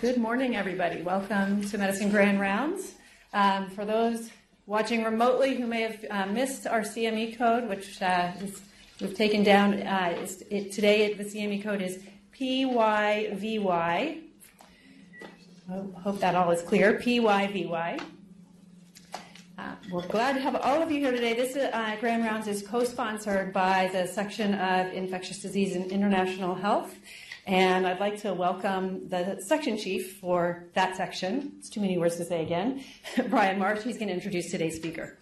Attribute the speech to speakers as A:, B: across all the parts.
A: Good morning, everybody. Welcome to Medicine Grand Rounds. Um, for those watching remotely who may have uh, missed our CME code, which uh, is, we've taken down, uh, is, it, today the CME code is PYVY. hope that all is clear. PYVY. Uh, we're glad to have all of you here today. This uh, Grand Rounds is co-sponsored by the section of Infectious Disease and International Health. And I'd like to welcome the section chief for that section. It's too many words to say again. Bryan Marsh, he's going to introduce today's speaker.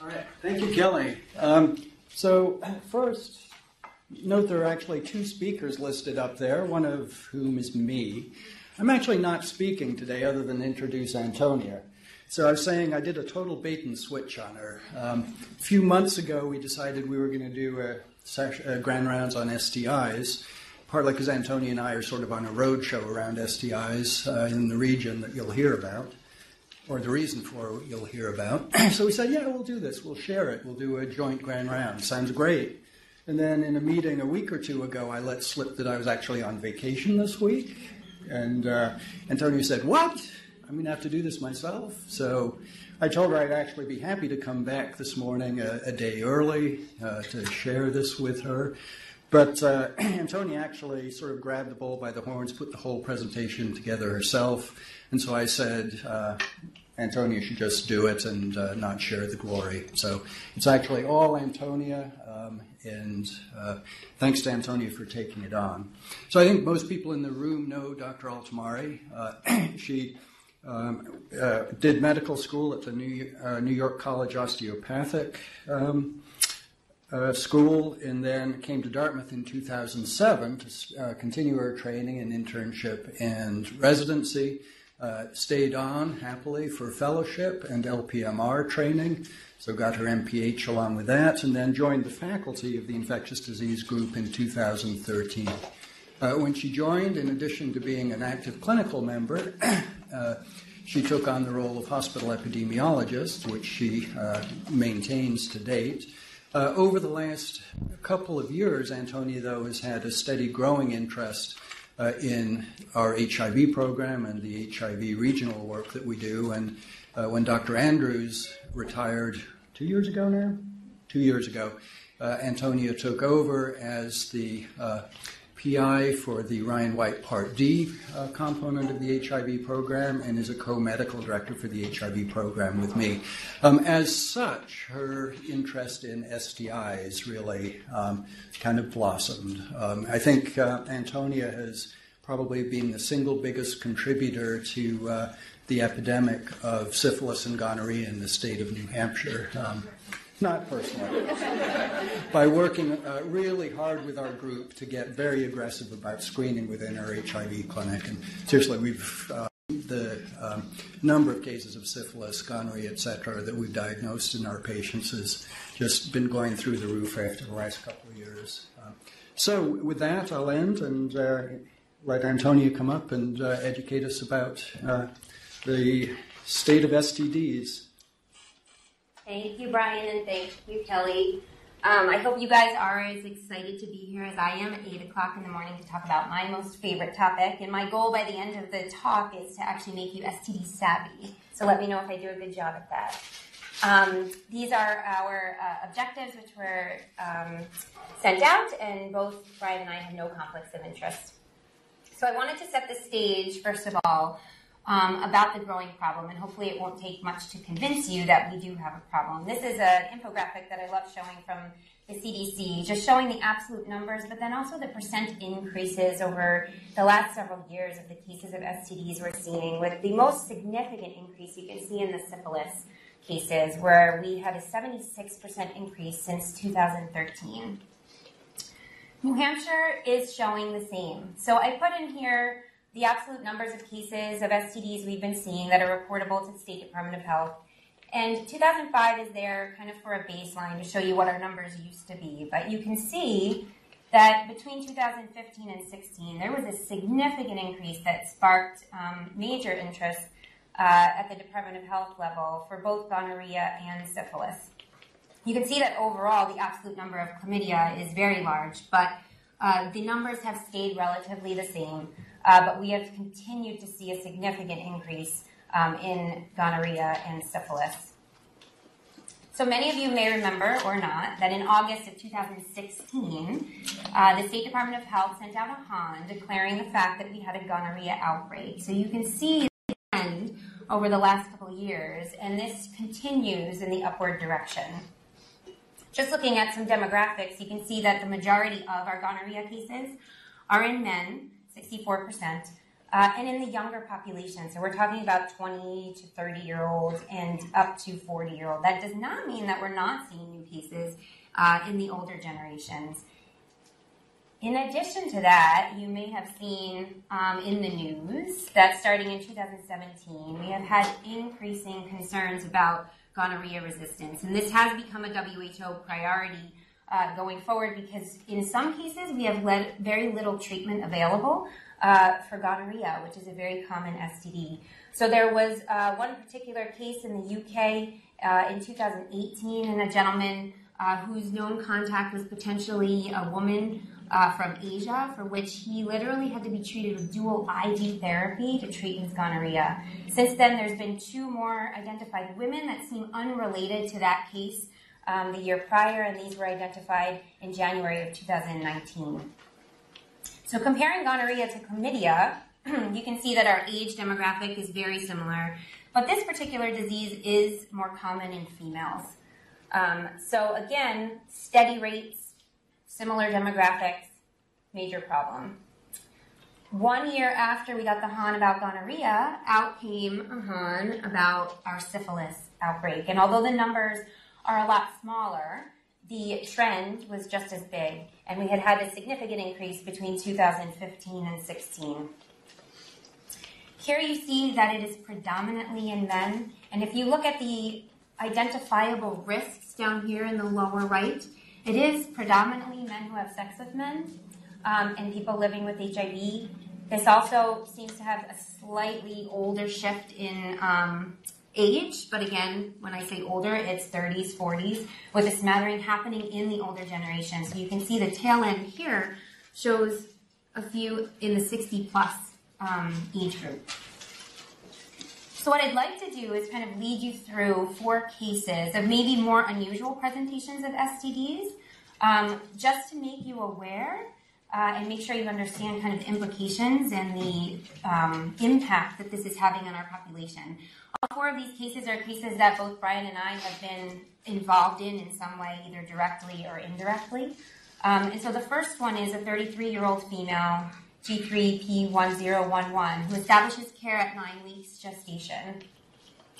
B: All right. Thank you, Kelly. Um, so, first, note there are actually two speakers listed up there, one of whom is me. I'm actually not speaking today other than introduce Antonia. So I was saying I did a total bait and switch on her. Um, a few months ago, we decided we were going to do a, session, a grand rounds on STIs, partly because Antonia and I are sort of on a road show around STIs uh, in the region that you'll hear about, or the reason for you'll hear about. so we said, yeah, we'll do this. We'll share it. We'll do a joint grand round. Sounds great. And then in a meeting a week or two ago, I let slip that I was actually on vacation this week. And uh, said, What? I'm going to have to do this myself. So I told her I'd actually be happy to come back this morning a, a day early uh, to share this with her. But uh, Antonia actually sort of grabbed the bull by the horns, put the whole presentation together herself. And so I said, uh, Antonia should just do it and uh, not share the glory. So it's actually all Antonia, um, and uh, thanks to Antonia for taking it on. So I think most people in the room know Dr. Altomare. Uh, she um, uh, did medical school at the New, uh, New York College Osteopathic um, uh, School, and then came to Dartmouth in 2007 to uh, continue her training and internship and residency. Uh, stayed on happily for fellowship and LPMR training, so got her MPH along with that, and then joined the faculty of the infectious disease group in 2013. Uh, when she joined, in addition to being an active clinical member, uh, she took on the role of hospital epidemiologist, which she uh, maintains to date. Uh, over the last couple of years, Antonia, though, has had a steady growing interest uh, in our HIV program and the HIV regional work that we do. And uh, when Dr. Andrews retired two years ago now, two years ago, Antonia took over as the PI for the Ryan White Part D uh, component of the HIV program and is a co medical director for the HIV program with me. Um, as such, her interest in STIs really um, kind of blossomed. Um, I think uh, Antonia has probably been the single biggest contributor to uh, the epidemic of syphilis and gonorrhea in the state of New Hampshire. Um, not personally, by working uh, really hard with our group to get very aggressive about screening within our HIV clinic. And seriously, we've uh, the um, number of cases of syphilis, gonorrhea, etc., that we've diagnosed in our patients has just been going through the roof after the last couple of years. Uh, so, with that, I'll end and uh, let Antonia come up and uh, educate us about uh, the state of STDs.
C: Thank you, Bryan, and thank you, Kelly. Um, I hope you guys are as excited to be here as I am at 8 o'clock in the morning to talk about my most favorite topic. And my goal by the end of the talk is to actually make you STD savvy. So let me know if I do a good job at that. Um, these are our uh, objectives, which were um, sent out, and both Bryan and I have no conflicts of interest. So I wanted to set the stage, first of all, um, about the growing problem, and hopefully it won't take much to convince you that we do have a problem. This is an infographic that I love showing from the CDC, just showing the absolute numbers, but then also the percent increases over the last several years of the cases of STDs we're seeing, with the most significant increase you can see in the syphilis cases, where we had a 76% increase since 2013. New Hampshire is showing the same. So I put in here the absolute numbers of cases of STDs we've been seeing that are reportable to the State Department of Health. And 2005 is there kind of for a baseline to show you what our numbers used to be. But you can see that between 2015 and 16, there was a significant increase that sparked um, major interest uh, at the Department of Health level for both gonorrhea and syphilis. You can see that overall, the absolute number of chlamydia is very large, but Uh, the numbers have stayed relatively the same, uh, but we have continued to see a significant increase um, in gonorrhea and syphilis. So many of you may remember or not that in August of 2016, uh, the State Department of Health sent out a HAN declaring the fact that we had a gonorrhea outbreak. So you can see the trend over the last couple years, and this continues in the upward direction. Just looking at some demographics, you can see that the majority of our gonorrhea cases are in men, 64%, uh, and in the younger population. So we're talking about 20 to 30 year olds and up to 40 year old. That does not mean that we're not seeing new cases uh, in the older generations. In addition to that, you may have seen um, in the news that starting in 2017, we have had increasing concerns about gonorrhea resistance. And this has become a WHO priority uh, going forward because in some cases we have led very little treatment available uh, for gonorrhea, which is a very common STD. So there was uh, one particular case in the UK uh, in 2018, and a gentleman uh, whose known contact was potentially a woman uh, from Asia, for which he literally had to be treated with dual IV therapy to treat his gonorrhea. Since then, there's been two more identified women that seem unrelated to that case um, the year prior, and these were identified in January of 2019. So comparing gonorrhea to chlamydia, you can see that our age demographic is very similar, but this particular disease is more common in females. Um, so again, steady rates, similar demographics, major problem. One year after we got the HAN about gonorrhea, out came a HAN about our syphilis outbreak. And although the numbers are a lot smaller, the trend was just as big, and we had had a significant increase between 2015 and 16. Here you see that it is predominantly in men, and if you look at the identifiable risks down here in the lower right, it is predominantly men who have sex with men um, and people living with HIV. This also seems to have a slightly older shift in um, age, but again, when I say older, it's 30s, 40s, with a smattering happening in the older generation. So you can see the tail end here shows a few in the 60 plus um, age group. So what I'd like to do is kind of lead you through four cases of maybe more unusual presentations of STDs, um, just to make you aware uh, and make sure you understand kind of implications and the um, impact that this is having on our population. All four of these cases are cases that both Bryan and I have been involved in in some way, either directly or indirectly. Um, and so the first one is a 33 year old female, G3P1011, who establishes care at nine weeks gestation.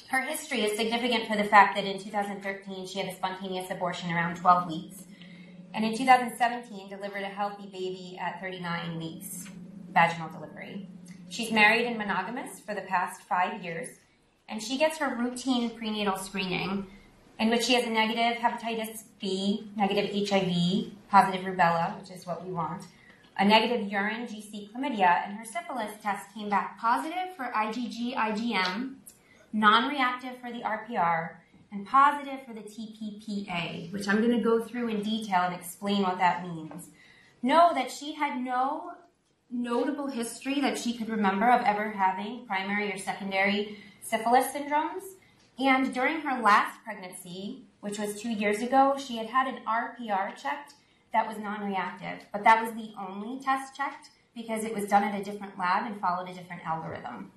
C: Her history is significant for the fact that in 2013 she had a spontaneous abortion around 12 weeks, and in 2017 delivered a healthy baby at 39 weeks, vaginal delivery. She's married and monogamous for the past five years and she gets her routine prenatal screening in which she has a negative hepatitis B, negative HIV, positive rubella, which is what we want, a negative urine GC chlamydia, and her syphilis test came back positive for IgG IgM, non-reactive for the RPR, and positive for the TPPA, which I'm going to go through in detail and explain what that means. Know that she had no notable history that she could remember of ever having primary or secondary syphilis syndromes. And during her last pregnancy, which was two years ago, she had had an RPR checked that was non reactive. But that was the only test checked because it was done at a different lab and followed a different algorithm.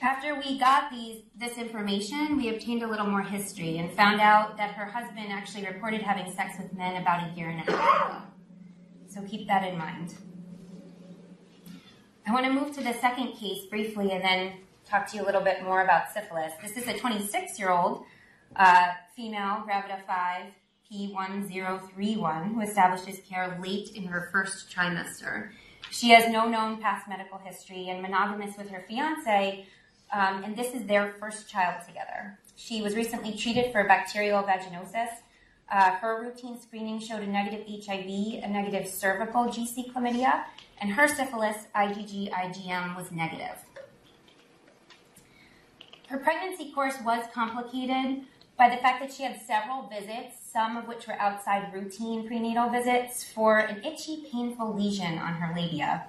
C: After we got these, this information, we obtained a little more history and found out that her husband actually reported having sex with men about a year and a half ago. So keep that in mind. I want to move to the second case briefly and then talk to you a little bit more about syphilis. This is a 26 year old uh, female, Gravida 5, P1031, who establishes care late in her first trimester. She has no known past medical history and monogamous with her fiance, um, and this is their first child together. She was recently treated for bacterial vaginosis. Uh, her routine screening showed a negative HIV, a negative cervical GC chlamydia, and her syphilis IgG IgM was negative. Her pregnancy course was complicated by the fact that she had several visits some of which were outside routine prenatal visits, for an itchy, painful lesion on her labia.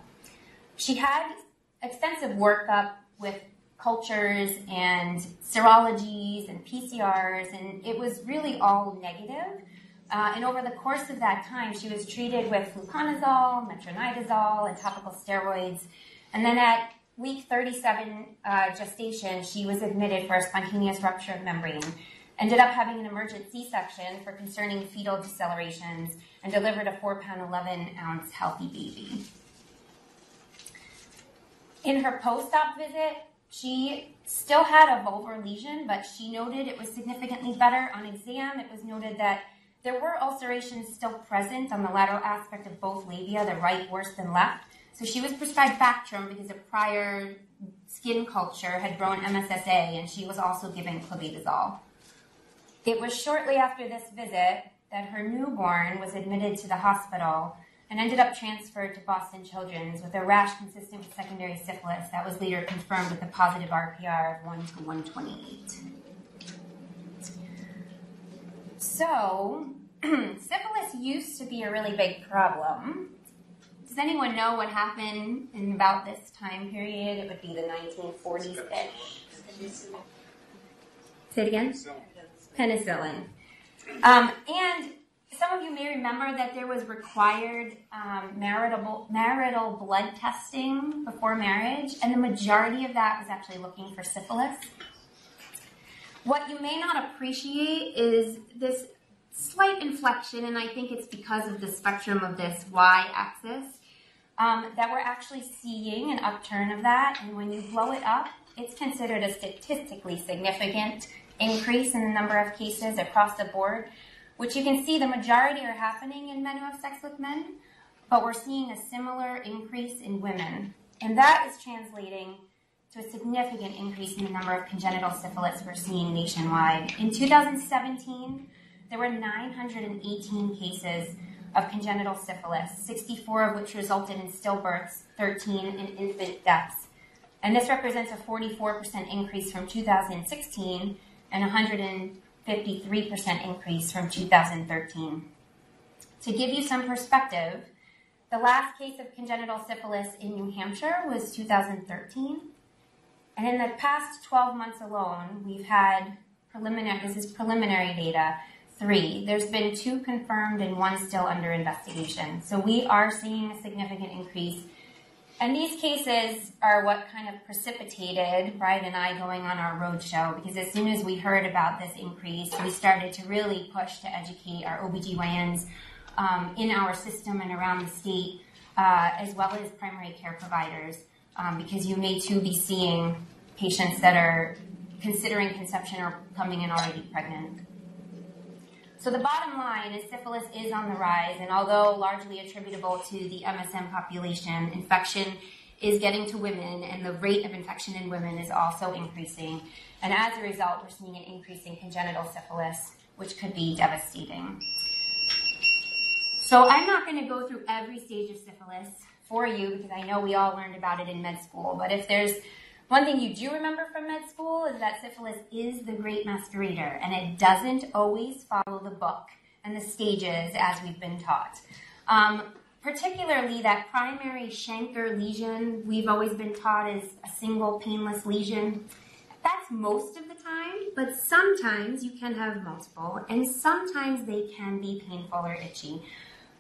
C: She had extensive workup with cultures and serologies and PCRs, and it was really all negative. Uh, and over the course of that time, she was treated with fluconazole, metronidazole, and topical steroids. And then at week 37 uh, gestation, she was admitted for a spontaneous rupture of membrane. Ended up having an emergent C-section for concerning fetal decelerations and delivered a 4 pound 11 ounce healthy baby. In her post-op visit, she still had a vulvar lesion, but she noted it was significantly better. On exam, it was noted that there were ulcerations still present on the lateral aspect of both labia, the right worse than left. So she was prescribed Bactrim because a prior skin culture had grown MSSA, and she was also given clobetasol. It was shortly after this visit that her newborn was admitted to the hospital and ended up transferred to Boston Children's with a rash consistent with secondary syphilis that was later confirmed with a positive RPR of 1 to 128. So, syphilis used to be a really big problem. Does anyone know what happened in about this time period? It would be the 1940s ish. Say it again? Penicillin. Um, and some of you may remember that there was required um, marital, marital blood testing before marriage, and the majority of that was actually looking for syphilis. What you may not appreciate is this slight inflection, and I think it's because of the spectrum of this y axis, um, that we're actually seeing an upturn of that. And when you blow it up, it's considered a statistically significant increase in the number of cases across the board, which you can see the majority are happening in men who have sex with men, but we're seeing a similar increase in women. And that is translating to a significant increase in the number of congenital syphilis we're seeing nationwide. In 2017, there were 918 cases of congenital syphilis, 64 of which resulted in stillbirths, 13 in infant deaths. And this represents a 44% increase from 2016 and 153% increase from 2013. To give you some perspective, the last case of congenital syphilis in New Hampshire was 2013. And in the past 12 months alone, we've had preliminary, this is preliminary data, three. There's been two confirmed and one still under investigation. So we are seeing a significant increase. And these cases are what kind of precipitated Bryan and I going on our roadshow because as soon as we heard about this increase, we started to really push to educate our OBGYNs um, in our system and around the state, uh, as well as primary care providers um, because you may too be seeing patients that are considering conception or coming in already pregnant. So the bottom line is syphilis is on the rise, and although largely attributable to the MSM population, infection is getting to women, and the rate of infection in women is also increasing. And as a result, we're seeing an increase in congenital syphilis, which could be devastating. So I'm not going to go through every stage of syphilis for you because I know we all learned about it in med school. But if there's one thing you do remember from med school is that syphilis is the great masquerader and it doesn't always follow the book and the stages as we've been taught. Um, particularly that primary chancre lesion we've always been taught is a single painless lesion. That's most of the time, but sometimes you can have multiple, and sometimes they can be painful or itchy.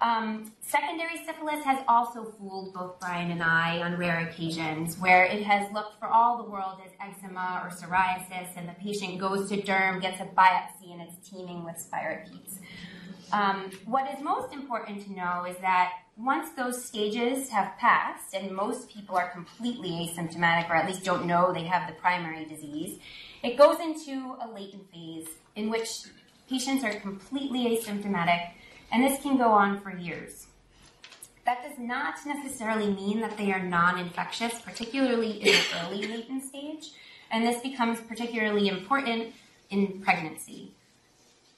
C: Um, secondary syphilis has also fooled both Bryan and I on rare occasions, where it has looked for all the world as eczema or psoriasis, and the patient goes to derm, gets a biopsy, and it's teeming with spirochetes. Um, what is most important to know is that once those stages have passed, and most people are completely asymptomatic or at least don't know they have the primary disease, it goes into a latent phase in which patients are completely asymptomatic and this can go on for years. That does not necessarily mean that they are non-infectious, particularly in the early latent stage, and this becomes particularly important in pregnancy.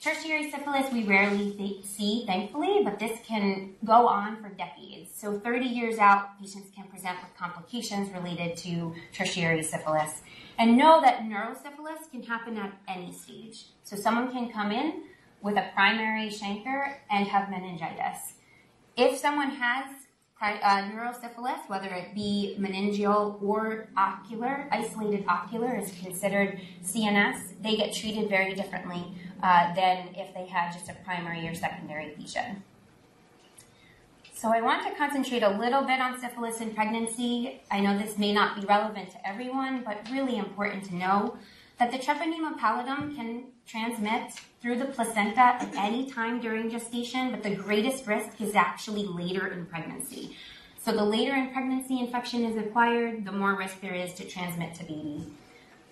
C: Tertiary syphilis we rarely th- see, thankfully, but this can go on for decades. So 30 years out, patients can present with complications related to tertiary syphilis. And know that neurosyphilis can happen at any stage. So someone can come in with a primary chancre and have meningitis. If someone has uh, neurosyphilis, whether it be meningeal or ocular, isolated ocular is considered CNS, they get treated very differently uh, than if they had just a primary or secondary lesion. So I want to concentrate a little bit on syphilis in pregnancy. I know this may not be relevant to everyone, but really important to know that the treponema pallidum can transmit through the placenta at any time during gestation, but the greatest risk is actually later in pregnancy. So the later in pregnancy infection is acquired, the more risk there is to transmit to baby.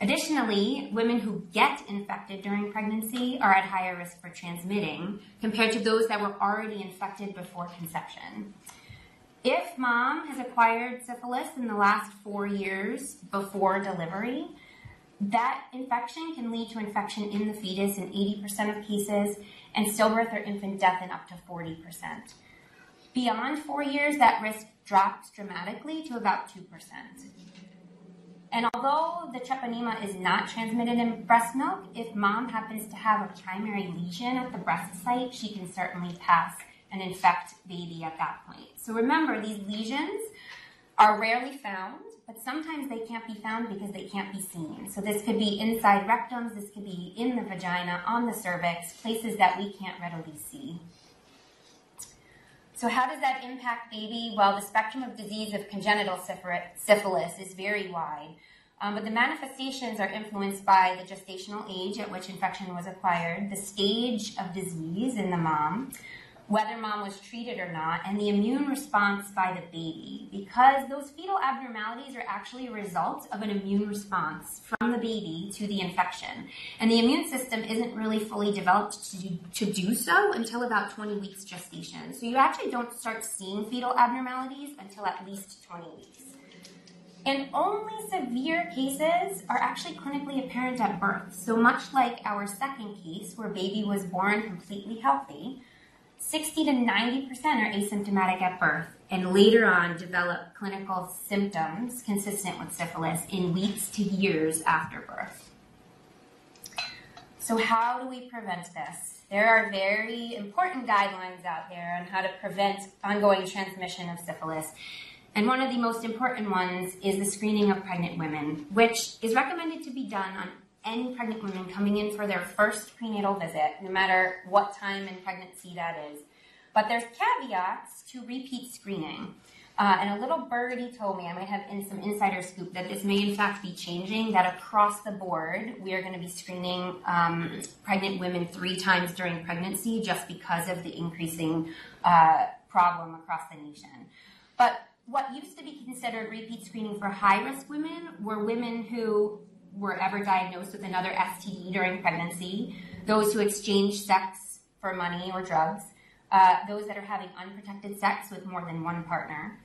C: Additionally, women who get infected during pregnancy are at higher risk for transmitting compared to those that were already infected before conception. If mom has acquired syphilis in the last four years before delivery, that infection can lead to infection in the fetus in 80% of cases and stillbirth or infant death in up to 40%. Beyond four years, that risk drops dramatically to about 2%. And although the treponema is not transmitted in breast milk, if mom happens to have a primary lesion at the breast site, she can certainly pass and infect baby at that point. So remember, these lesions are rarely found but sometimes they can't be found because they can't be seen. So this could be inside rectums, this could be in the vagina, on the cervix, places that we can't readily see. So how does that impact baby? Well, the spectrum of disease of congenital syphilis is very wide. Um, but the manifestations are influenced by the gestational age at which infection was acquired, the stage of disease in the mom, whether mom was treated or not, and the immune response by the baby, because those fetal abnormalities are actually a result of an immune response from the baby to the infection. And the immune system isn't really fully developed to do, to do so until about 20 weeks gestation. So you actually don't start seeing fetal abnormalities until at least 20 weeks. And only severe cases are actually clinically apparent at birth. So much like our second case, where baby was born completely healthy, 60 to 90% are asymptomatic at birth and later on develop clinical symptoms consistent with syphilis in weeks to years after birth. So, how do we prevent this? There are very important guidelines out there on how to prevent ongoing transmission of syphilis. And one of the most important ones is the screening of pregnant women, which is recommended to be done on any pregnant women coming in for their first prenatal visit, no matter what time in pregnancy that is. But there's caveats to repeat screening. Uh, and a little birdie told me, I might have in some insider scoop, that this may in fact be changing, that across the board, we are going to be screening um, pregnant women three times during pregnancy just because of the increasing uh, problem across the nation. But what used to be considered repeat screening for high risk women were women who were ever diagnosed with another STD during pregnancy, those who exchange sex for money or drugs, uh, those that are having unprotected sex with more than one partner,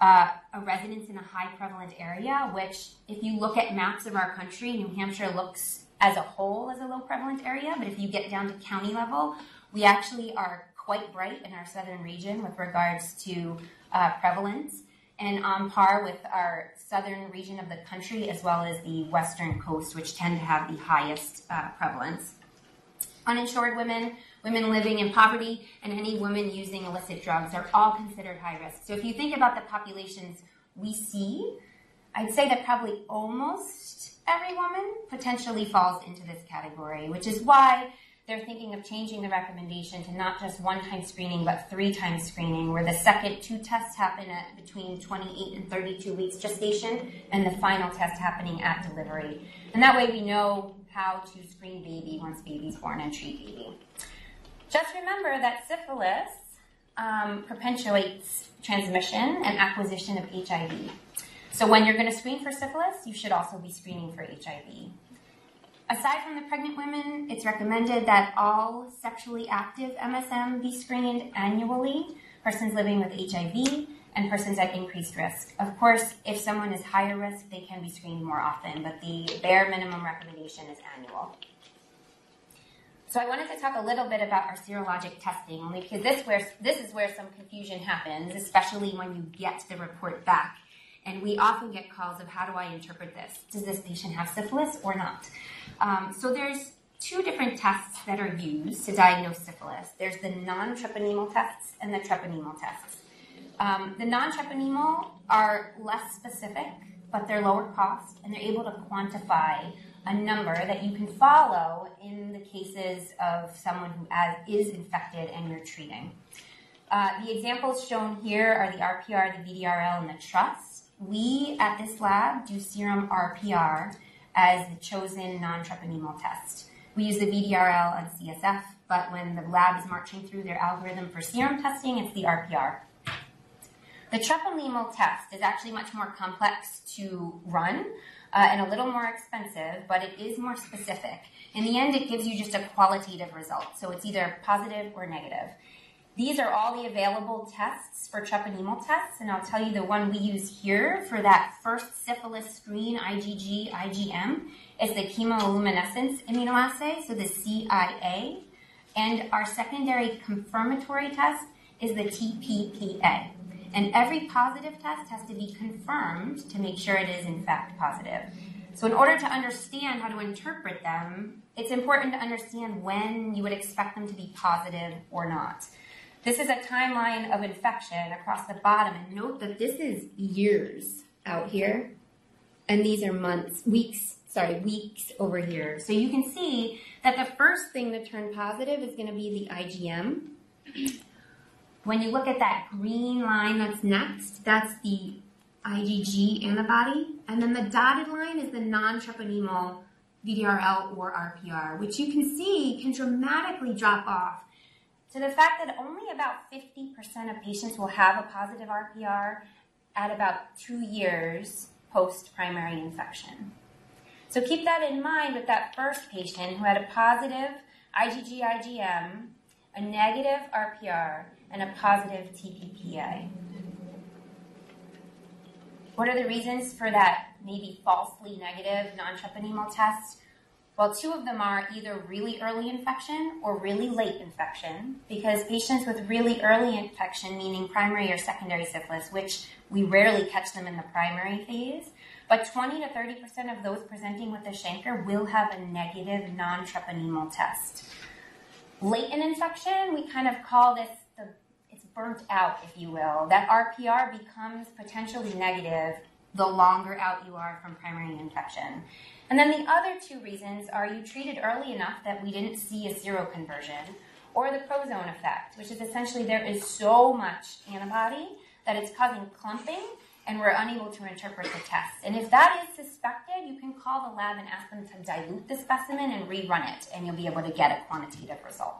C: uh, a residence in a high prevalent area, which, if you look at maps of our country, New Hampshire looks as a whole as a low prevalent area, but if you get down to county level, we actually are quite bright in our southern region with regards to uh, prevalence and on par with our southern region of the country as well as the western coast, which tend to have the highest uh, prevalence. Uninsured women, women living in poverty, and any women using illicit drugs are all considered high risk. So if you think about the populations we see, I'd say that probably almost every woman potentially falls into this category, which is why they're thinking of changing the recommendation to not just one time screening, but three time screening, where the second two tests happen at between 28 and 32 weeks gestation, and the final test happening at delivery. And that way we know how to screen baby once baby's born and treat baby. Just remember that syphilis um, perpetuates transmission and acquisition of HIV. So when you're going to screen for syphilis, you should also be screening for HIV. Aside from the pregnant women, it's recommended that all sexually active MSM be screened annually, persons living with HIV, and persons at increased risk. Of course, if someone is higher risk, they can be screened more often, but the bare minimum recommendation is annual. So I wanted to talk a little bit about our serologic testing, only because this, where, this is where some confusion happens, especially when you get the report back. And we often get calls of how do I interpret this? Does this patient have syphilis or not? Um, so there's two different tests that are used to diagnose syphilis. There's the non-treponemal tests and the treponemal tests. Um, the non-treponemal are less specific, but they're lower cost, and they're able to quantify a number that you can follow in the cases of someone who is infected and you're treating. Uh, the examples shown here are the RPR, the VDRL, and the TRUST. We at this lab do serum RPR as the chosen non-treponemal test. We use the VDRL on CSF, but when the lab is marching through their algorithm for serum testing, it's the RPR. The treponemal test is actually much more complex to run uh, and a little more expensive, but it is more specific. In the end, it gives you just a qualitative result, so it's either positive or negative. These are all the available tests for treponemal tests, and I'll tell you the one we use here for that first syphilis screen, IgG, IgM, is the chemiluminescence immunoassay, so the CIA. And our secondary confirmatory test is the TPPA. And every positive test has to be confirmed to make sure it is in fact positive. So in order to understand how to interpret them, it's important to understand when you would expect them to be positive or not. This is a timeline of infection across the bottom, and note that this is years out here, and these are months, weeks, sorry, weeks over here. So you can see that the first thing to turn positive is going to be the IgM. When you look at that green line that's next, that's the IgG antibody, and then the dotted line is the non-treponemal VDRL or RPR, which you can see can dramatically drop off to the fact that only about 50% of patients will have a positive RPR at about two years post primary infection. So keep that in mind with that first patient who had a positive IgG IgM, a negative RPR, and a positive TPPA. What are the reasons for that maybe falsely negative non treponemal test? Well, two of them are either really early infection or really late infection, because patients with really early infection, meaning primary or secondary syphilis, which we rarely catch them in the primary phase, but 20 to 30% of those presenting with a chancre will have a negative non treponemal test. Latent infection, we kind of call this the it's burnt out, if you will. That RPR becomes potentially negative the longer out you are from primary infection. And then the other two reasons are you treated early enough that we didn't see a seroconversion, or the prozone effect, which is essentially there is so much antibody that it's causing clumping and we're unable to interpret the test. And if that is suspected, you can call the lab and ask them to dilute the specimen and rerun it, and you'll be able to get a quantitative result.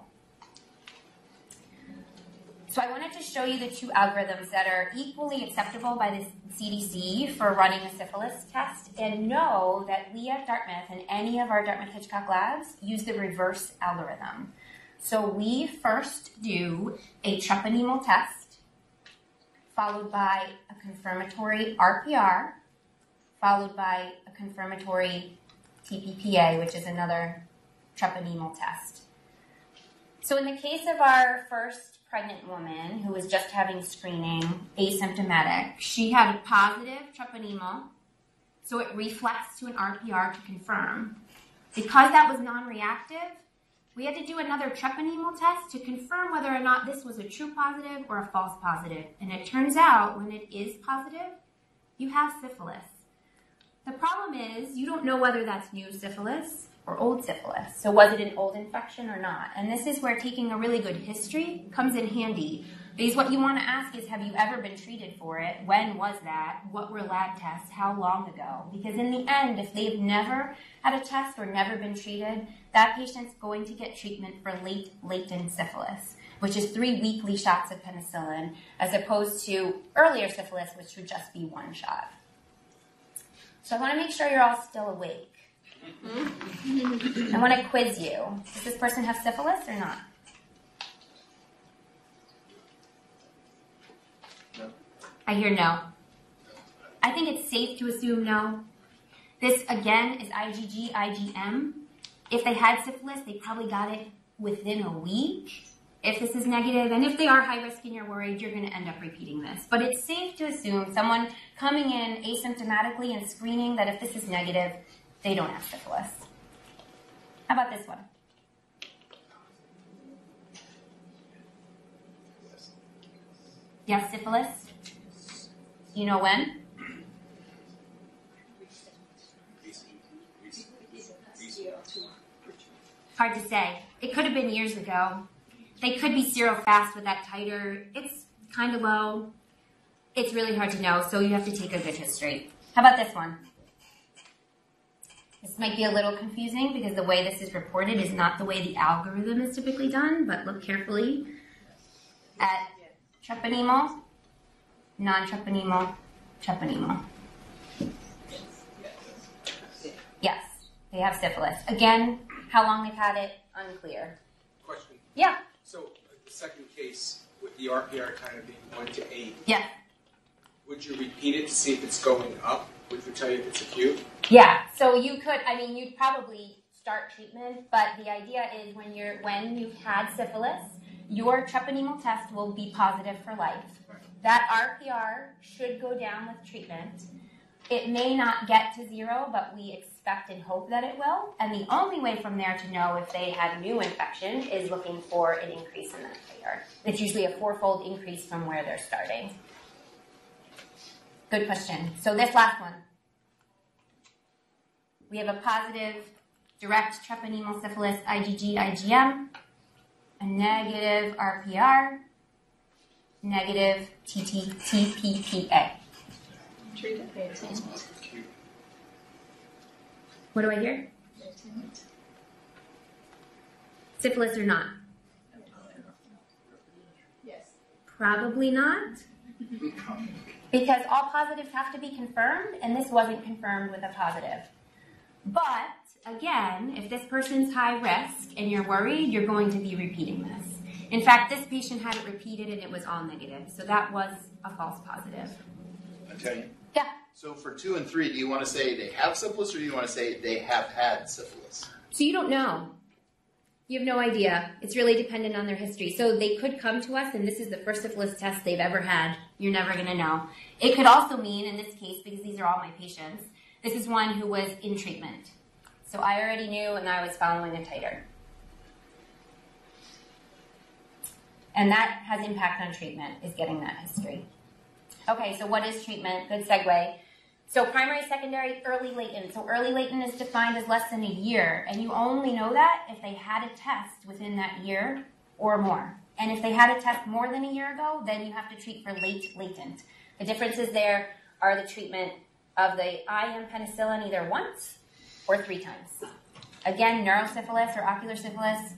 C: So I wanted to show you the two algorithms that are equally acceptable by the CDC for running a syphilis test and know that we at Dartmouth and any of our Dartmouth Hitchcock labs use the reverse algorithm. So we first do a treponemal test followed by a confirmatory RPR followed by a confirmatory TPPA, which is another treponemal test. So in the case of our first pregnant woman who was just having screening, asymptomatic. She had a positive treponemal, so it reflects to an RPR to confirm. Because that was non-reactive, we had to do another treponemal test to confirm whether or not this was a true positive or a false positive. And it turns out when it is positive, you have syphilis. The problem is you don't know whether that's new syphilis or old syphilis. So was it an old infection or not? And this is where taking a really good history comes in handy. Because what you want to ask is, have you ever been treated for it? When was that? What were lab tests? How long ago? Because in the end, if they've never had a test or never been treated, that patient's going to get treatment for late latent syphilis, which is three weekly shots of penicillin, as opposed to earlier syphilis, which would just be one shot. So I want to make sure you're all still awake. I want to quiz you. Does this person have syphilis or not?
D: No.
C: I hear no. I think it's safe to assume no. This, again, is IgG, IgM. If they had syphilis, they probably got it within a week. If this is negative, and if they are high risk and you're worried, you're going to end up repeating this. But it's safe to assume someone coming in asymptomatically and screening that if this is negative, they don't have syphilis. How about this one? You have syphilis? You know when? Hard to say. It could have been years ago. They could be serofast with that titer. It's kind of low. It's really hard to know, so you have to take a good history. How about this one? This might be a little confusing because the way this is reported is not the way the algorithm is typically done, but look carefully at treponema, non-treponema, treponema. Yes, they have syphilis. Again, how long they've had it, unclear.
D: Question.
C: Yeah,
D: So the second case with the RPR kind of being one to eight,
C: yeah,
D: would you repeat it to see if it's going up, would tell you if it's acute?
C: yeah. So you could, I mean, you'd probably start treatment, but the idea is when you're when you've had syphilis, your treponemal test will be positive for life. That RPR should go down with treatment. It may not get to zero, but we expect and hope that it will. And the only way from there to know if they had new infection is looking for an increase in that titer. It's usually a fourfold increase from where they're starting. Good question. So this last one. We have a positive direct treponemal syphilis IgG IgM, a negative RPR, negative TT TPPA. What do I hear? Syphilis or not?
E: Yes.
C: Probably not. Because all positives have to be confirmed, and this wasn't confirmed with a positive. But again, if this person's high risk and you're worried, you're going to be repeating this. In fact, this patient had it repeated and it was all negative, so that was a false positive.
F: Okay.
C: Yeah.
F: So for two and three, do you want to say they have syphilis or do you want to say they have had syphilis?
C: So you don't know. You have no idea. It's really dependent on their history. So they could come to us and this is the first syphilis test they've ever had. You're never going to know. It could also mean, in this case, because these are all my patients, this is one who was in treatment. So I already knew and I was following a titer. And that has impact on treatment, is getting that history. Okay, so what is treatment? Good segue. So primary, secondary, early latent. So early latent is defined as less than a year, and you only know that if they had a test within that year or more. And if they had a test more than a year ago, then you have to treat for late latent. The differences there are the treatment of the IM penicillin either once or three times. Again, neurosyphilis or ocular syphilis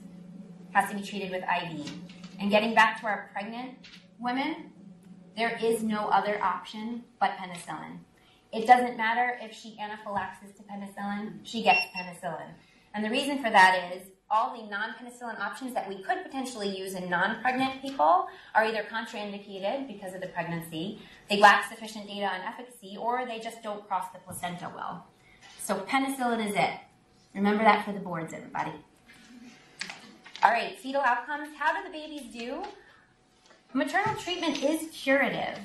C: has to be treated with IV. And getting back to our pregnant women, there is no other option but penicillin. It doesn't matter if she anaphylaxis to penicillin, she gets penicillin. And the reason for that is all the non penicillin options that we could potentially use in non pregnant people are either contraindicated because of the pregnancy, they lack sufficient data on efficacy, or they just don't cross the placenta well. So penicillin is it. Remember that for the boards, everybody. All right, fetal outcomes. How do the babies do? Maternal treatment is curative.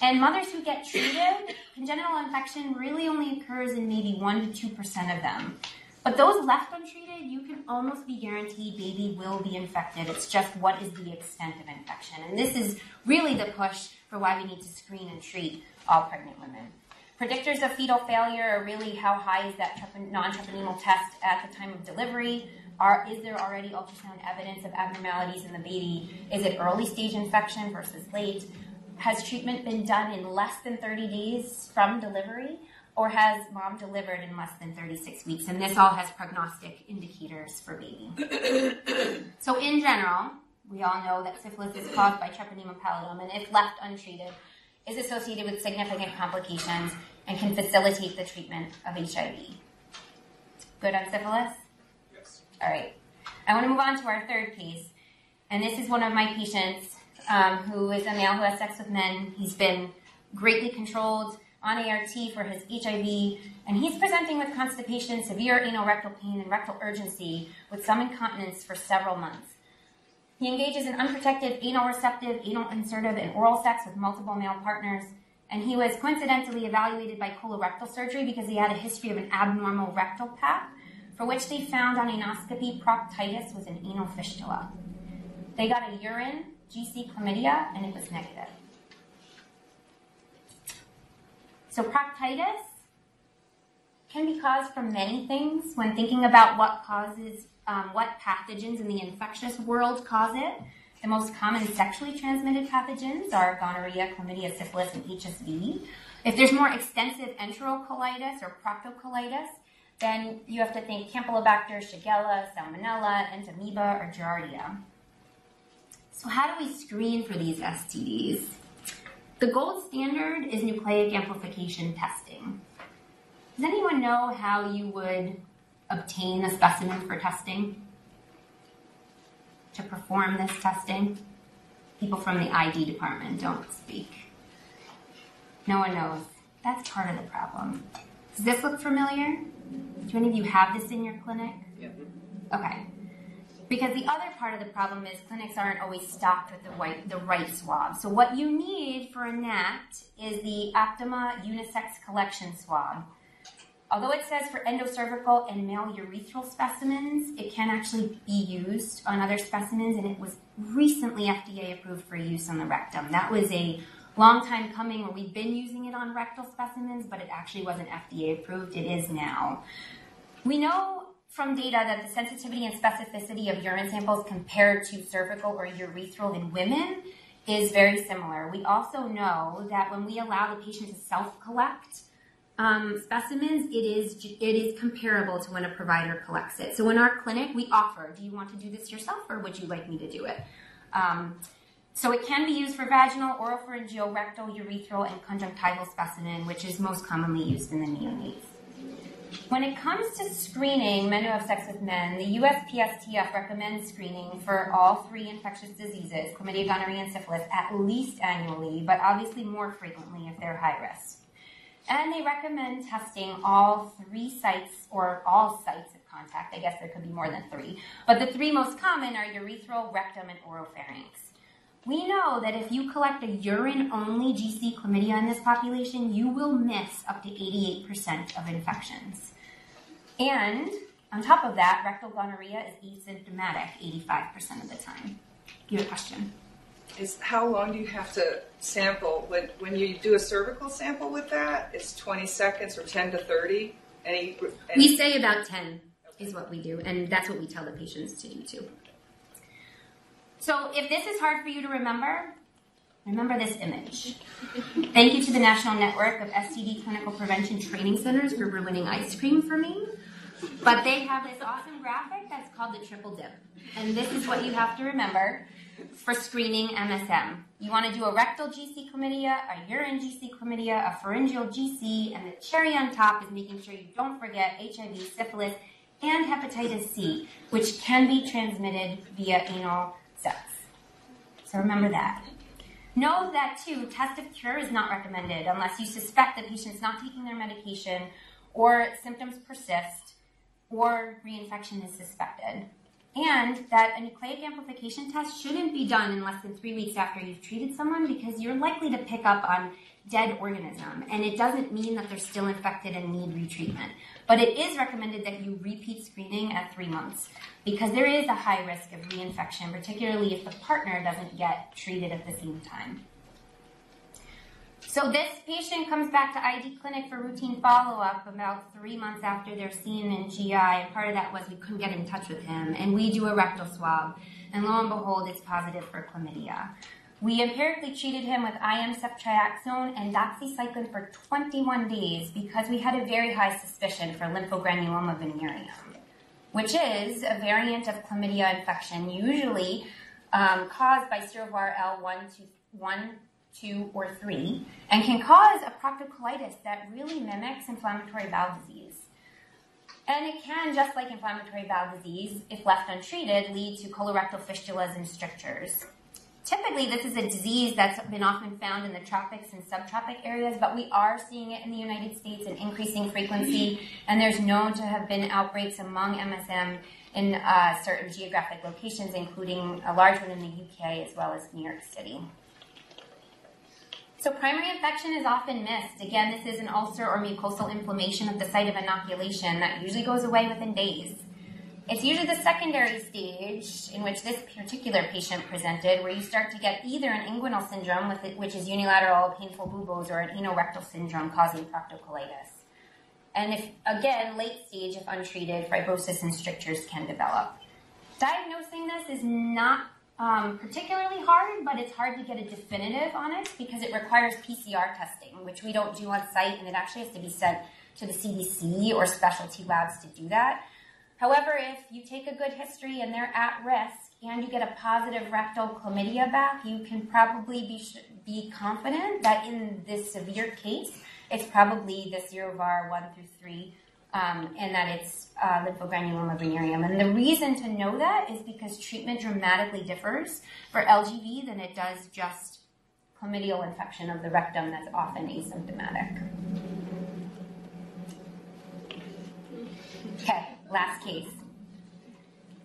C: And mothers who get treated, congenital infection really only occurs in maybe 1% to 2% of them. But those left untreated, you can almost be guaranteed baby will be infected. It's just what is the extent of infection. And this is really the push for why we need to screen and treat all pregnant women. Predictors of fetal failure are really how high is that non-treponemal test at the time of delivery? Are, is there already ultrasound evidence of abnormalities in the baby? Is it early stage infection versus late? Has treatment been done in less than 30 days from delivery? Or has mom delivered in less than 36 weeks? And this all has prognostic indicators for baby. so, in general, we all know that syphilis is caused by Treponema pallidum, and if left untreated, is associated with significant complications and can facilitate the treatment of HIV. Good on syphilis?
D: Yes.
C: All right. I want to move on to our third case. And this is one of my patients um, who is a male who has sex with men. He's been greatly controlled on ART for his HIV, and he's presenting with constipation, severe anal rectal pain, and rectal urgency with some incontinence for several months. He engages in unprotected anal receptive, anal insertive, and oral sex with multiple male partners. And he was coincidentally evaluated by colorectal surgery because he had a history of an abnormal rectal pap, for which they found on anoscopy proctitis was an anal fistula. They got a urine GC chlamydia, and it was negative. So proctitis can be caused from many things when thinking about what causes, um, what pathogens in the infectious world cause it. The most common sexually transmitted pathogens are gonorrhea, chlamydia, syphilis, and HSV. If there's more extensive enterocolitis or proctocolitis, then you have to think Campylobacter, Shigella, Salmonella, Entamoeba, or Giardia. So how do we screen for these STDs? The gold standard is nucleic amplification testing. Does anyone know how you would obtain a specimen for testing? To perform this testing? People from the ID department don't speak. No one knows. That's part of the problem. Does this look familiar? Do any of you have this in your clinic?
E: Yep.
C: Okay. Because the other part of the problem is clinics aren't always stocked with the right, the right swab. So what you need for a NAT is the Aptima unisex collection swab. Although it says for endocervical and male urethral specimens, it can actually be used on other specimens, and it was recently FDA approved for use on the rectum. That was a long time coming where we've been using it on rectal specimens, but it actually wasn't FDA approved. It is now. We know from data that the sensitivity and specificity of urine samples compared to cervical or urethral in women is very similar. We also know that when we allow the patient to self-collect um, specimens, it is it is comparable to when a provider collects it. So in our clinic, we offer: Do you want to do this yourself, or would you like me to do it? Um, so it can be used for vaginal, oropharyngeal, rectal, urethral, and conjunctival specimen, which is most commonly used in the neonates. When it comes to screening men who have sex with men, the USPSTF recommends screening for all three infectious diseases, chlamydia, gonorrhea, and syphilis, at least annually, but obviously more frequently if they're high risk. And they recommend testing all three sites or all sites of contact. I guess there could be more than three. But the three most common are urethral, rectum, and oropharynx. We know that if you collect a urine only GC chlamydia in this population, you will miss up to 88% of infections. And on top of that, rectal gonorrhea is asymptomatic 85% of the time. You have a question?
E: Is how long do you have to sample when when you do a cervical sample with that? It's 20 seconds or 10 to 30. Any, any
C: We say about 10 is what we do, and that's what we tell the patients to do too. So if this is hard for you to remember, remember this image. Thank you to the National Network of STD Clinical Prevention Training Centers for ruining ice cream for me. But they have this awesome graphic that's called the triple dip. And this is what you have to remember for screening MSM. You want to do a rectal GC chlamydia, a urine GC chlamydia, a pharyngeal GC, and the cherry on top is making sure you don't forget HIV, syphilis, and hepatitis C, which can be transmitted via anal sex. So remember that. Know that too, test of cure is not recommended unless you suspect the patient's not taking their medication or symptoms persist or reinfection is suspected. And that a nucleic amplification test shouldn't be done in less than three weeks after you've treated someone because you're likely to pick up on dead organism. And it doesn't mean that they're still infected and need retreatment. But it is recommended that you repeat screening at three months because there is a high risk of reinfection, particularly if the partner doesn't get treated at the same time. So this patient comes back to ID clinic for routine follow-up about three months after they're seen in GI, and part of that was we couldn't get in touch with him, and we do a rectal swab, and lo and behold, it's positive for chlamydia. We empirically treated him with IM ceftriaxone and doxycycline for 21 days because we had a very high suspicion for lymphogranuloma venereum, which is a variant of chlamydia infection, usually um, caused by serovar L1 to 1 two, or three, and can cause a proctocolitis that really mimics inflammatory bowel disease. And it can, just like inflammatory bowel disease, if left untreated, lead to colorectal fistulas and strictures. Typically, this is a disease that's been often found in the tropics and subtropic areas, but we are seeing it in the United States in increasing frequency, and there's known to have been outbreaks among MSM in uh, certain geographic locations, including a large one in the UK as well as New York City. So primary infection is often missed. Again, this is an ulcer or mucosal inflammation of the site of inoculation that usually goes away within days. It's usually the secondary stage in which this particular patient presented, where you start to get either an inguinal syndrome, it, which is unilateral painful buboes, or an anorectal syndrome causing proctocolitis. And if, again, late stage, if untreated, fibrosis and strictures can develop. Diagnosing this is not um, particularly hard, but it's hard to get a definitive on it because it requires PCR testing, which we don't do on site, and it actually has to be sent to the CDC or specialty labs to do that. However, if you take a good history and they're at risk and you get a positive rectal chlamydia back, you can probably be, be confident that in this severe case, it's probably the serovar 1 through 3 um, and that it's uh, lymphogranuloma venereum. And the reason to know that is because treatment dramatically differs for LGV than it does just chlamydial infection of the rectum that's often asymptomatic. Okay, last case.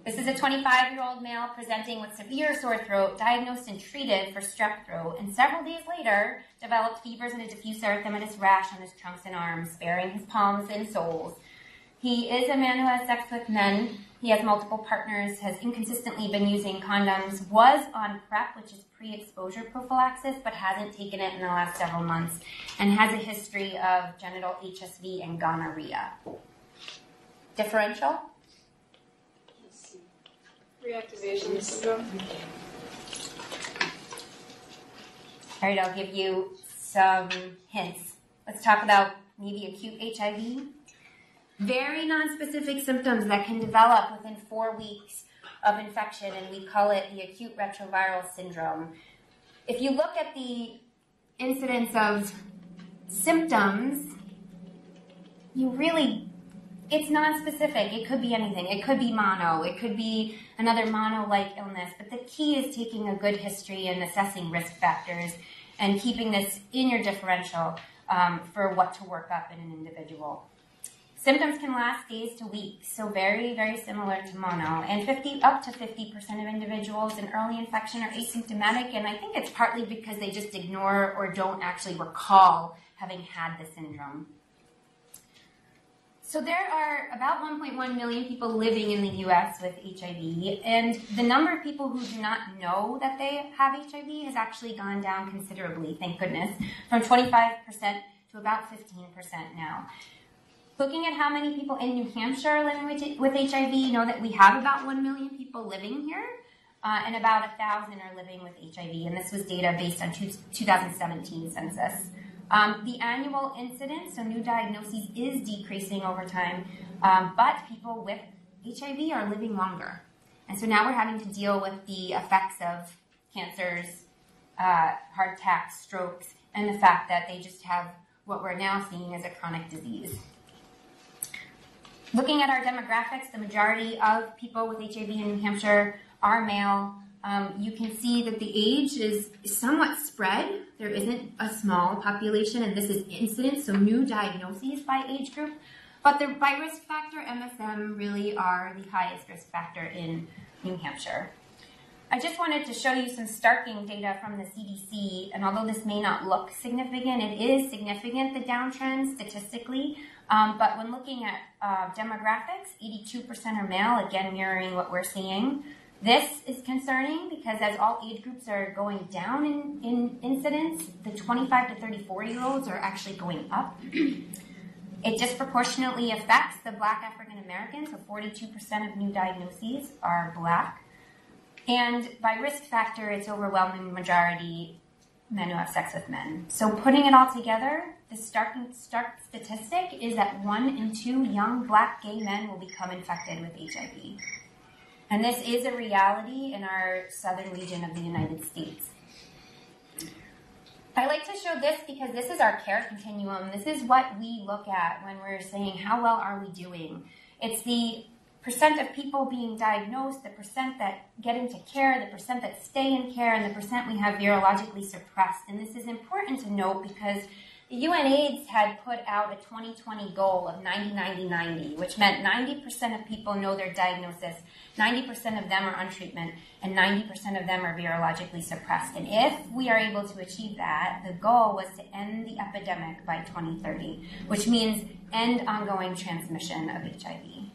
C: This is a 25 year old male presenting with severe sore throat, diagnosed and treated for strep throat, and several days later developed fevers and a diffuse erythematous rash on his trunks and arms, sparing his palms and soles. He is a man who has sex with men. He has multiple partners, has inconsistently been using condoms, was on PrEP, which is pre exposure prophylaxis, but hasn't taken it in the last several months, and has a history of genital HSV and gonorrhea. Differential?
G: Reactivation syndrome.
C: All right, I'll give you some hints. Let's talk about maybe acute HIV. Very nonspecific symptoms that can develop within four weeks of infection, and we call it the acute retroviral syndrome. If you look at the incidence of symptoms, you really it's non-specific. It could be anything. It could be mono. It could be another mono-like illness. But the key is taking a good history and assessing risk factors and keeping this in your differential um, for what to work up in an individual. Symptoms can last days to weeks, so very, very similar to mono. And 50, up to 50% of individuals in early infection are asymptomatic, and I think it's partly because they just ignore or don't actually recall having had the syndrome. So there are about 1.1 million people living in the U.S. with HIV, and the number of people who do not know that they have HIV has actually gone down considerably, thank goodness, from 25% to about 15% now. Looking at how many people in New Hampshire are living with, HIV, you know that we have about 1 million people living here, uh, and about 1,000 are living with HIV, and this was data based on two, 2017 census. Um, the annual incidence, so new diagnoses, is decreasing over time, um, but people with HIV are living longer. And so now we're having to deal with the effects of cancers, uh, heart attacks, strokes, and the fact that they just have what we're now seeing as a chronic disease. Looking at our demographics, the majority of people with HIV in New Hampshire are male. Um, you can see that the age is somewhat spread. There isn't a small population, and this is incidence, so new diagnoses by age group. But the, by risk factor, MSM really are the highest risk factor in New Hampshire. I just wanted to show you some starking data from the CDC, and although this may not look significant, it is significant, the downtrend statistically. Um, but when looking at uh, demographics, 82% are male, again mirroring what we're seing. This is concerning because as all age groups are going down in, in incidence, the 25 to 34 year olds are actually going up. it disproportionately affects the black African Americans, so 42% of new diagnoses are black. And by risk factor, it's overwhelming majority men who have sex with men. So putting it all together, the stark, stark statistic is that one in two young black gay men will become infected with HIV. And this is a reality in our southern region of the United States. I like to show this because this is our care continuum. This is what we look at when we're saying, how well are we doing? It's the percent of people being diagnosed, the percent that get into care, the percent that stay in care, and the percent we have virologically suppressed. And this is important to note because the UNAIDS had put out a 2020 goal of 90 90 90, which meant 90% of people know their diagnosis, 90% of them are on treatment, and 90% of them are virologically suppressed. And if we are able to achieve that, the goal was to end the epidemic by 2030, which means end ongoing transmission of HIV.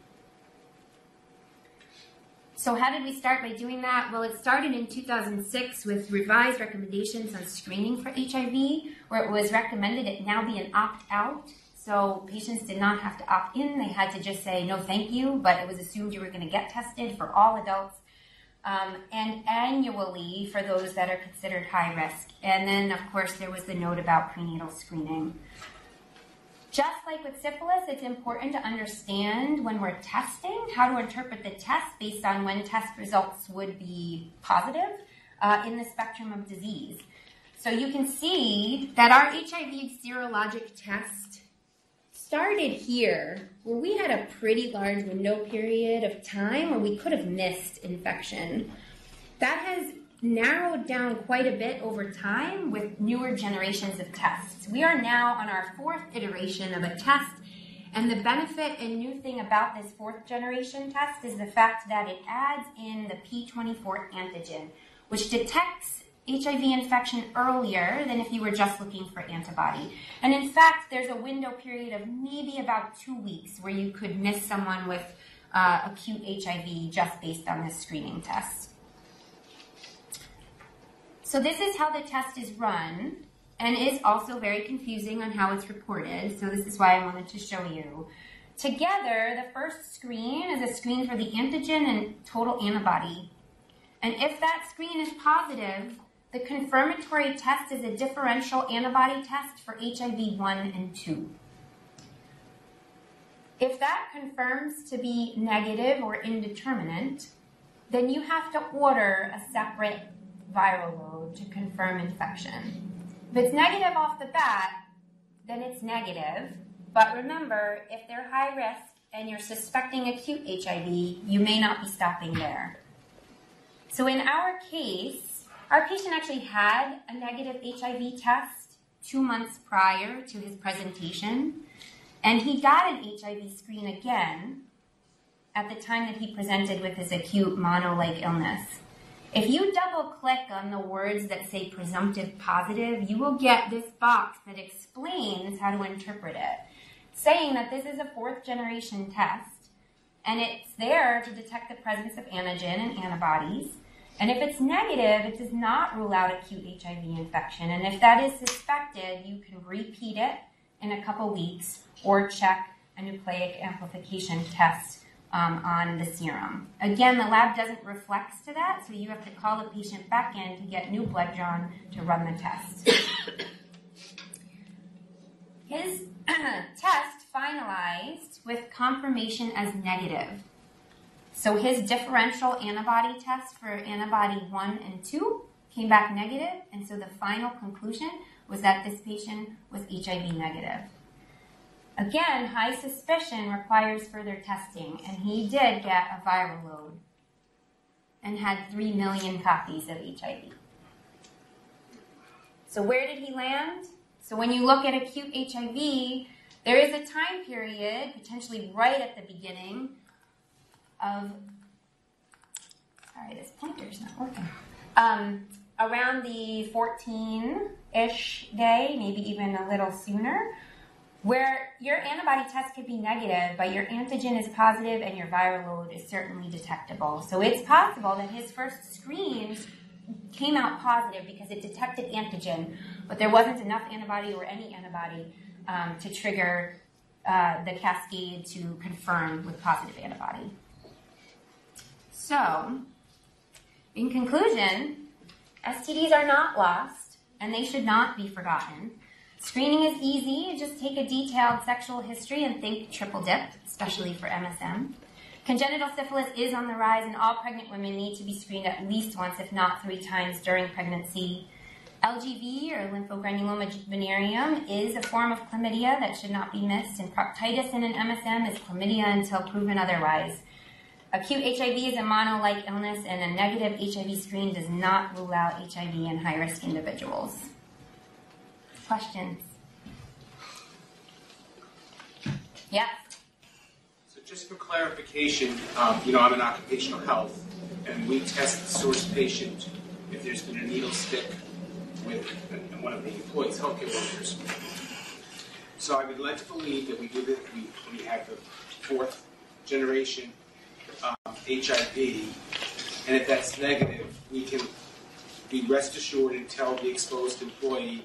C: So, how did we start by doing that? Well, it started in 2006 with revised recommendations on screening for HIV, where it was recommended it now be an opt out. So, patients did not have to opt in, they had to just say no thank you, but it was assumed you were going to get tested for all adults. Um, and annually for those that are considered high risk. And then, of course, there was the note about prenatal screening. Just like with syphilis, it's important to understand when we're testing how to interpret the test based on when test results would be positive uh, in the spectrum of disease. So you can see that our HIV serologic test started here where we had a pretty large window period of time where we could have missed infection. That has narrowed down quite a bit over time with newer generations of tests. We are now on our fourth iteration of a test, and the benefit and new thing about this fourth generation test is the fact that it adds in the P24 antigen, which detects HIV infection earlier than if you were just looking for antibody. And in fact, there's a window period of maybe about two weeks where you could miss someone with uh, acute HIV just based on this screening test. So this is how the test is run and is also very confusing on how it's reported. So this is why I wanted to show you. Together, the first screen is a screen for the antigen and total antibody. And if that screen is positive, the confirmatory test is a differential antibody test for HIV 1 and 2. If that confirms to be negative or indeterminate, then you have to order a separate viral load to confirm infection. If it's negative off the bat, then it's negative. But remember, if they're high risk and you're suspecting acute HIV, you may not be stopping there. So in our case, our patient actually had a negative HIV test two months prior to his presentation, and he got an HIV screen again at the time that he presented with his acute mono-like illness. If you double click on the words that say presumptive positive, you will get this box that explains how to interpret it, saying that this is a fourth generation test and it's there to detect the presence of antigen and antibodies. And if it's negative, it does not rule out acute HIV infection. And if that is suspected, you can repeat it in a couple weeks or check a nucleic amplification test um, on the serum. Again, the lab doesn't reflect to that, so you have to call the patient back in to get new blood drawn to run the test. His test finalized with confirmation as negative. So his differential antibody test for antibody 1 and 2 came back negative, and so the final conclusion was that this patient was HIV negative. Again, high suspicion requires further testing, and he did get a viral load and had 3 million copies of HIV. So, where did he land? So, when you look at acute HIV, there is a time period, potentially right at the beginning, of sorry, this pointer's not working. Um, around the 14 ish day, maybe even a little sooner, where your antibody test could be negative, but your antigen is positive and your viral load is certainly detectable. So it's possible that his first screens came out positive because it detected antigen, but there wasn't enough antibody or any antibody um, to trigger uh, the cascade to confirm with positive antibody. So, in conclusion, STDs are not lost and they should not be forgotten. Screening is easy. Just take a detailed sexual history and think triple dip, especially for MSM. Congenital syphilis is on the rise, and all pregnant women need to be screened at least once, if not three times, during pregnancy. LGV, or lymphogranuloma venereum, is a form of chlamydia that should not be missed, and proctitis in an MSM is chlamydia until proven otherwise. Acute HIV is a mono-like illness, and a negative HIV screen does not rule out HIV in high-risk individuals. Questions? Yes.
D: So just for clarification, um, you know, I'm in occupational health, and we test the source patient if there's been a needle stick with one of the employees, healthcare workers. So I would like to believe that we do that. We, we have the fourth generation um, HIV And if that's negative, we can be rest assured and tell the exposed employee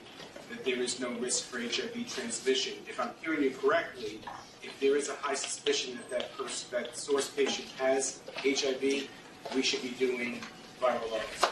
D: that there is no risk for HIV transmission. If I'm hearing you correctly, if there is a high suspicion that that person, that source patient has HIV, we should be doing viral loads.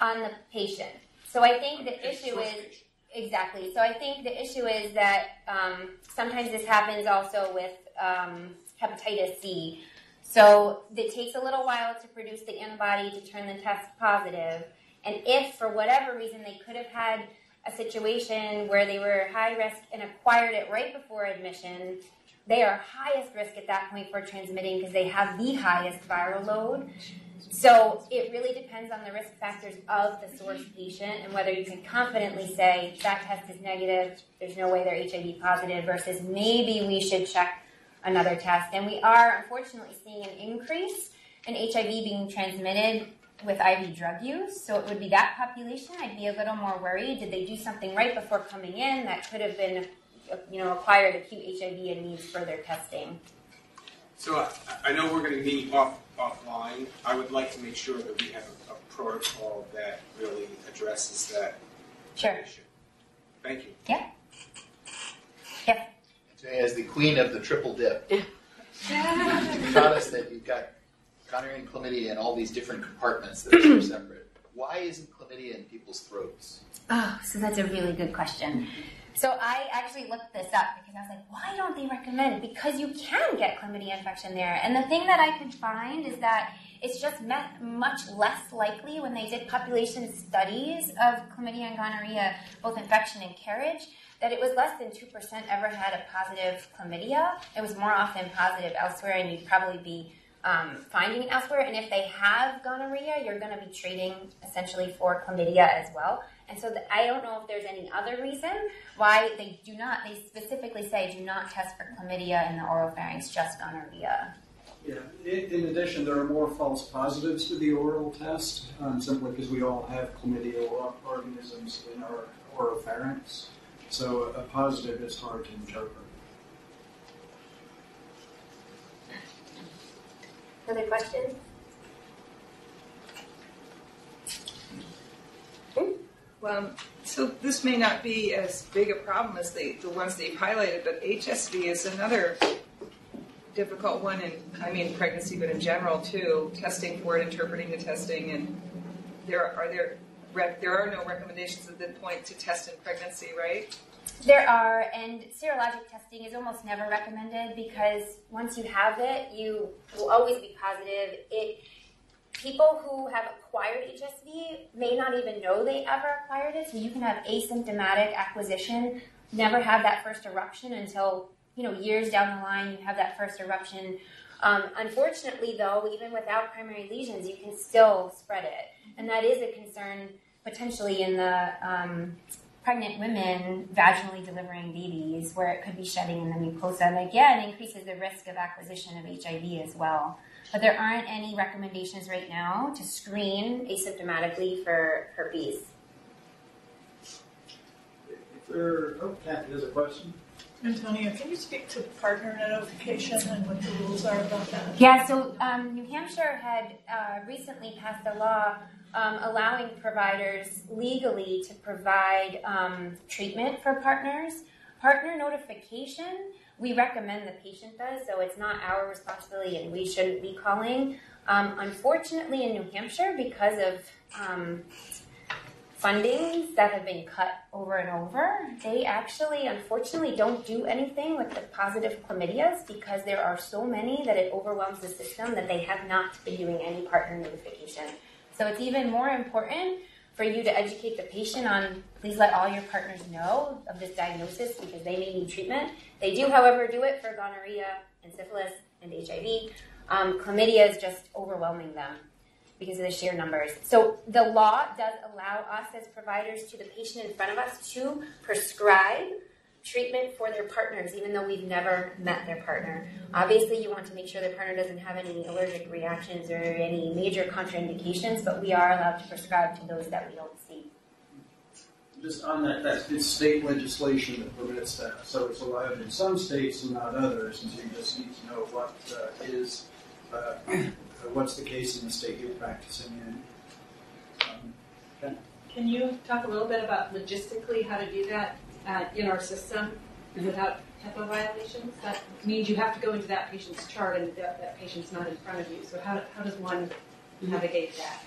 C: on the patient. So I think the
D: Okay,
C: issue is
D: patient.
C: exactly. So I think the issue is that um, sometimes this happens also with um, hepatitis C. So it takes a little while to produce the antibody to turn the test positive. And if for whatever reason they could have had a situation where they were high risk and acquired it right before admission, they are highest risk at that point for transmitting because they have the highest viral load. So it really depends on the risk factors of the source patient and whether you can confidently say that test is negative, there's no way they're HIV positive, versus maybe we should check another test. And we are unfortunately seeing an increase in HIV being transmitted with IV drug use. So it would be that population. I'd be a little more worried. Did they do something right before coming in that could have been, you know, acquired acute HIV and needs further testing?
D: So I, I know we're going to meet off, offline. I would like to make sure that we have a, a protocol that really addresses that
C: Sure.
D: issue. Thank you.
C: Yeah. Yeah.
F: As the queen of the triple dip, you taught us that you've got gonorrhea and chlamydia in all these different compartments that are separate. Why isn't chlamydia in people's throats?
C: Oh, so that's a really good question. So I actually looked this up because I was like, why don't they recommend? Because you can get chlamydia infection there. And the thing that I could find is that it's just me- much less likely when they did population studies of chlamydia and gonorrhea, both infection and carriage, that it was less than 2% ever had a positive chlamydia. It was more often positive elsewhere, and you'd probably be um, finding it elsewhere. And if they have gonorrhea, you're going to be treating essentially for chlamydia as well. And so the, I don't know if there's any other reason why they do not, they specifically say do not test for chlamydia in the oropharynx, just gonorrhea.
B: Yeah. In, addition, there are more false positives to the oral test, um, simply because we all have chlamydia organisms in our oropharynx. So a positive is hard to interpret.
C: Other questions? Hmm?
E: Well, so this may not be as big a problem as the, the ones that you've highlighted, but HSV is another difficult one, and I mean pregnancy, but in general too. Testing for it, interpreting the testing, and there are there rec, there are no recommendations at this point to test in pregnancy, right?
C: There are, and serologic testing is almost never recommended because once you have it, you will always be positive. It people who have acquired HSV may not even know they ever acquired it. So you can have asymptomatic acquisition, never have that first eruption until you know years down the line you have that first eruption. Um, unfortunately, though, even without primary lesions, you can still spread it, and that is a concern potentially in the um, pregnant women vaginally delivering babies, where it could be shedding in the mucosa, and again increases the risk of acquisition of HIV as well. But there aren't any recommendations right now to screen asymptomatically for herpes.
B: If there, oh, Kathy has a question.
H: Antonia, can you speak to partner notification and what the rules are about that?
C: Yeah, so um, New Hampshire had uh, recently passed a law um, allowing providers legally to provide um, treatment for partners. Partner notification, we recommend the patient does, so it's not our responsibility and we shouldn't be calling. Um, unfortunately, in New Hampshire, because of um, fundings that have been cut over and over, they actually, unfortunately, don't do anything with the positive chlamydias because there are so many that it overwhelms the system that they have not been doing any partner notification. So it's even more important for you to educate the patient on please let all your partners know of this diagnosis because they may need treatment. They do, however, do it for gonorrhea and syphilis and HIV. Um, chlamydia is just overwhelming them because of the sheer numbers. So the law does allow us as providers to the patient in front of us to prescribe treatment for their partners, even though we've never met their partner. Obviously, you want to make sure their partner doesn't have any allergic reactions or any major contraindications, but we are allowed to prescribe to those that we don't see.
B: Just on that, that's it's state legislation that permits that. So it's allowed in some states and not others, and so you just need to know what uh, is uh, uh, what's the case in the state you're practicing in. Um, okay.
I: Can you talk a little bit about logistically how to do that uh, in our system without HIPAA violations? That means you have to go into that patient's chart and that, that patient's not in front of you. So how, how does one navigate that?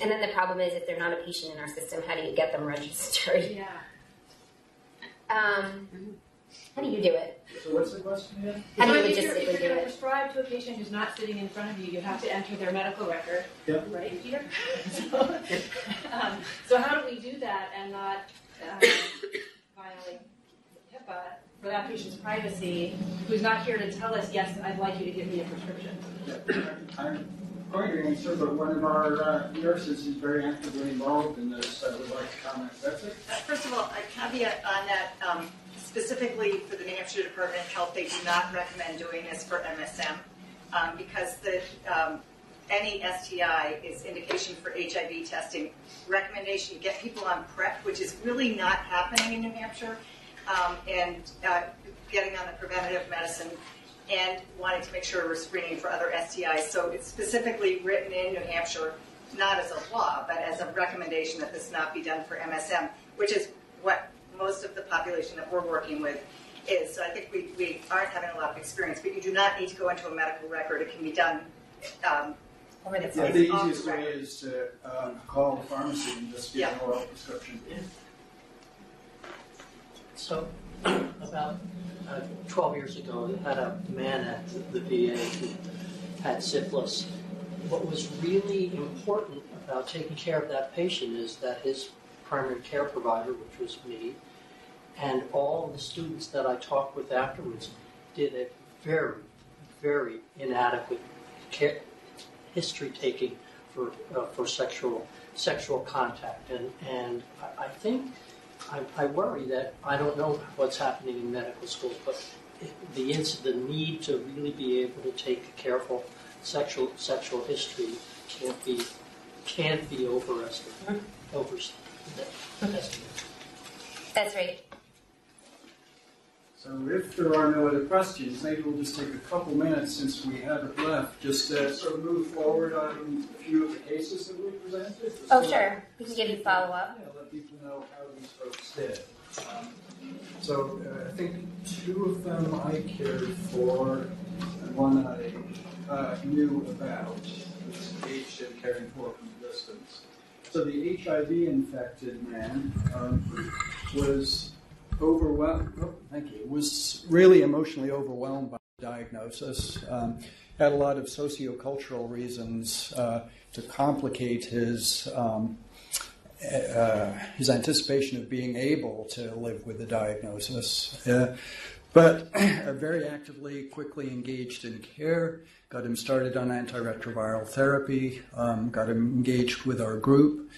C: And then the problem is if they're not a patient in our system, how do you get them registered?
I: Yeah.
C: Um, how do you do it?
B: So what's the question again?
C: How do you
I: So if you're, if you're
C: do
I: going to
C: it?
I: prescribe to a patient who's not sitting in front of you, you have to enter their medical record
B: Yep.
I: right here. so, um, so how do we do that and not um, violate HIPAA for that patient's privacy, who's not here to tell us, yes, I'd like you to give me a prescription?
B: I'm going to answer, but one of our uh, nurses is very actively involved in this. I would like to comment. That's it.
J: Uh, First of all, a caveat on that, um, specifically for the New Hampshire Department of Health, they do not recommend doing this for MSM um, because the, um, any STI is indication for HIV testing. Recommendation, get people on PrEP, which is really not happening in New Hampshire, um, and uh, getting on the preventative medicine and wanting to make sure we're screening for other STIs. So it's specifically written in New Hampshire, not as a law, but as a recommendation that this not be done for MSM, which is what most of the population that we're working with is. So I think we, we aren't having a lot of experience, but you do not need to go into a medical record. It can be done um,
C: Over the
J: it's-
B: Yeah,
C: phone.
B: the
J: it's off
B: easiest
J: the
B: way
J: record.
B: is to um, call the pharmacy and just get an oral prescription.
K: So, about uh, 12 years ago, I had a man at the VA who had syphilis. What was really important about taking care of that patient is that his primary care provider, which was me, and all the students that I talked with afterwards did a very, very inadequate care, history taking for, uh, for sexual, sexual contact. And, and I, I think I, I worry that I don't know what's happening in medical schools, but the the need to really be able to take a careful sexual sexual history can't be can't be overestimated. Overestimated.
C: That's right.
B: So if there are no other questions, maybe we'll just take a couple minutes since we have it left, just to sort of move forward on a few of the cases that we presented.
C: Oh,
B: so-
C: sure. We can give you follow up.
B: Yeah, let people know how these folks did. Um, So uh, I think two of them I cared for, and one I uh, knew about, was engaged in caring for from a distance. So the HIV infected man um, was overwhelmed, oh, thank you, was really emotionally overwhelmed by the diagnosis. Um, had a lot of sociocultural reasons uh, to complicate his um, uh, his anticipation of being able to live with the diagnosis. Uh, but uh, very actively, quickly engaged in care, got him started on antiretroviral therapy, um, got him engaged with our group,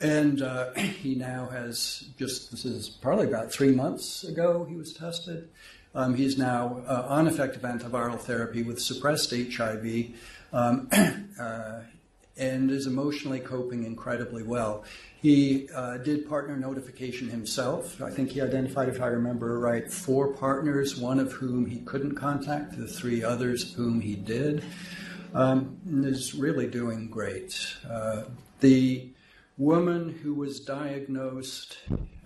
B: and uh, he now has just, this is probably about three months ago he was tested. Um, he's now uh, on effective antiviral therapy with suppressed HIV. Um, uh, and is emotionally coping incredibly well. He uh, did partner notification himself. I think he identified, if I remember right, four partners, one of whom he couldn't contact, the three others whom he did. Um, and is really doing great. Uh, the woman who was diagnosed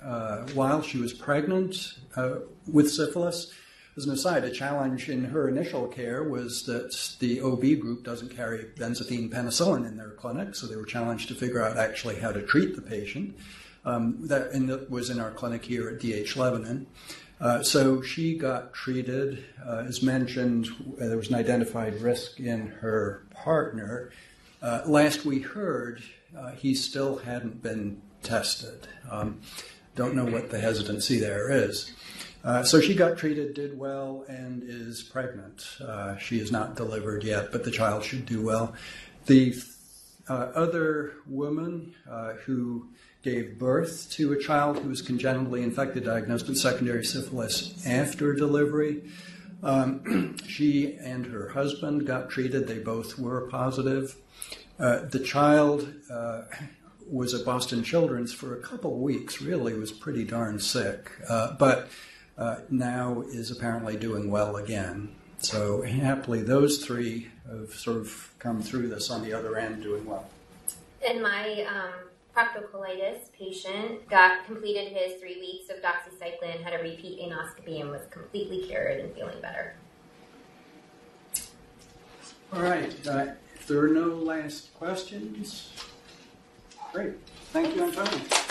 B: uh, while she was pregnant uh, with syphilis as an aside, a challenge in her initial care was that the OB group doesn't carry benzathine penicillin in their clinic, so they were challenged to figure out actually how to treat the patient. Um, that, and that was in our clinic here at DH Lebanon. Uh, so she got treated. Uh, as mentioned, uh, there was an identified risk in her partner. Uh, last we heard, uh, he still hadn't been tested. Um, don't know what the hesitancy there is. Uh, so she got treated, did well, and is pregnant. Uh, she is not delivered yet, but the child should do well. The uh, other woman uh, who gave birth to a child who was congenitally infected, diagnosed with secondary syphilis after delivery, um, she and her husband got treated. They both were positive. Uh, the child uh, was at Boston Children's for a couple weeks, really was pretty darn sick, uh, but uh, now is apparently doing well again. So happily, those three have sort of come through this on the other end doing well.
C: And my um, proctocolitis patient got completed his three weeks of doxycycline, had a repeat anoscopy, and was completely cured and feeling better.
B: All right. Uh, there are no last questions, great. Thank you, Antonia.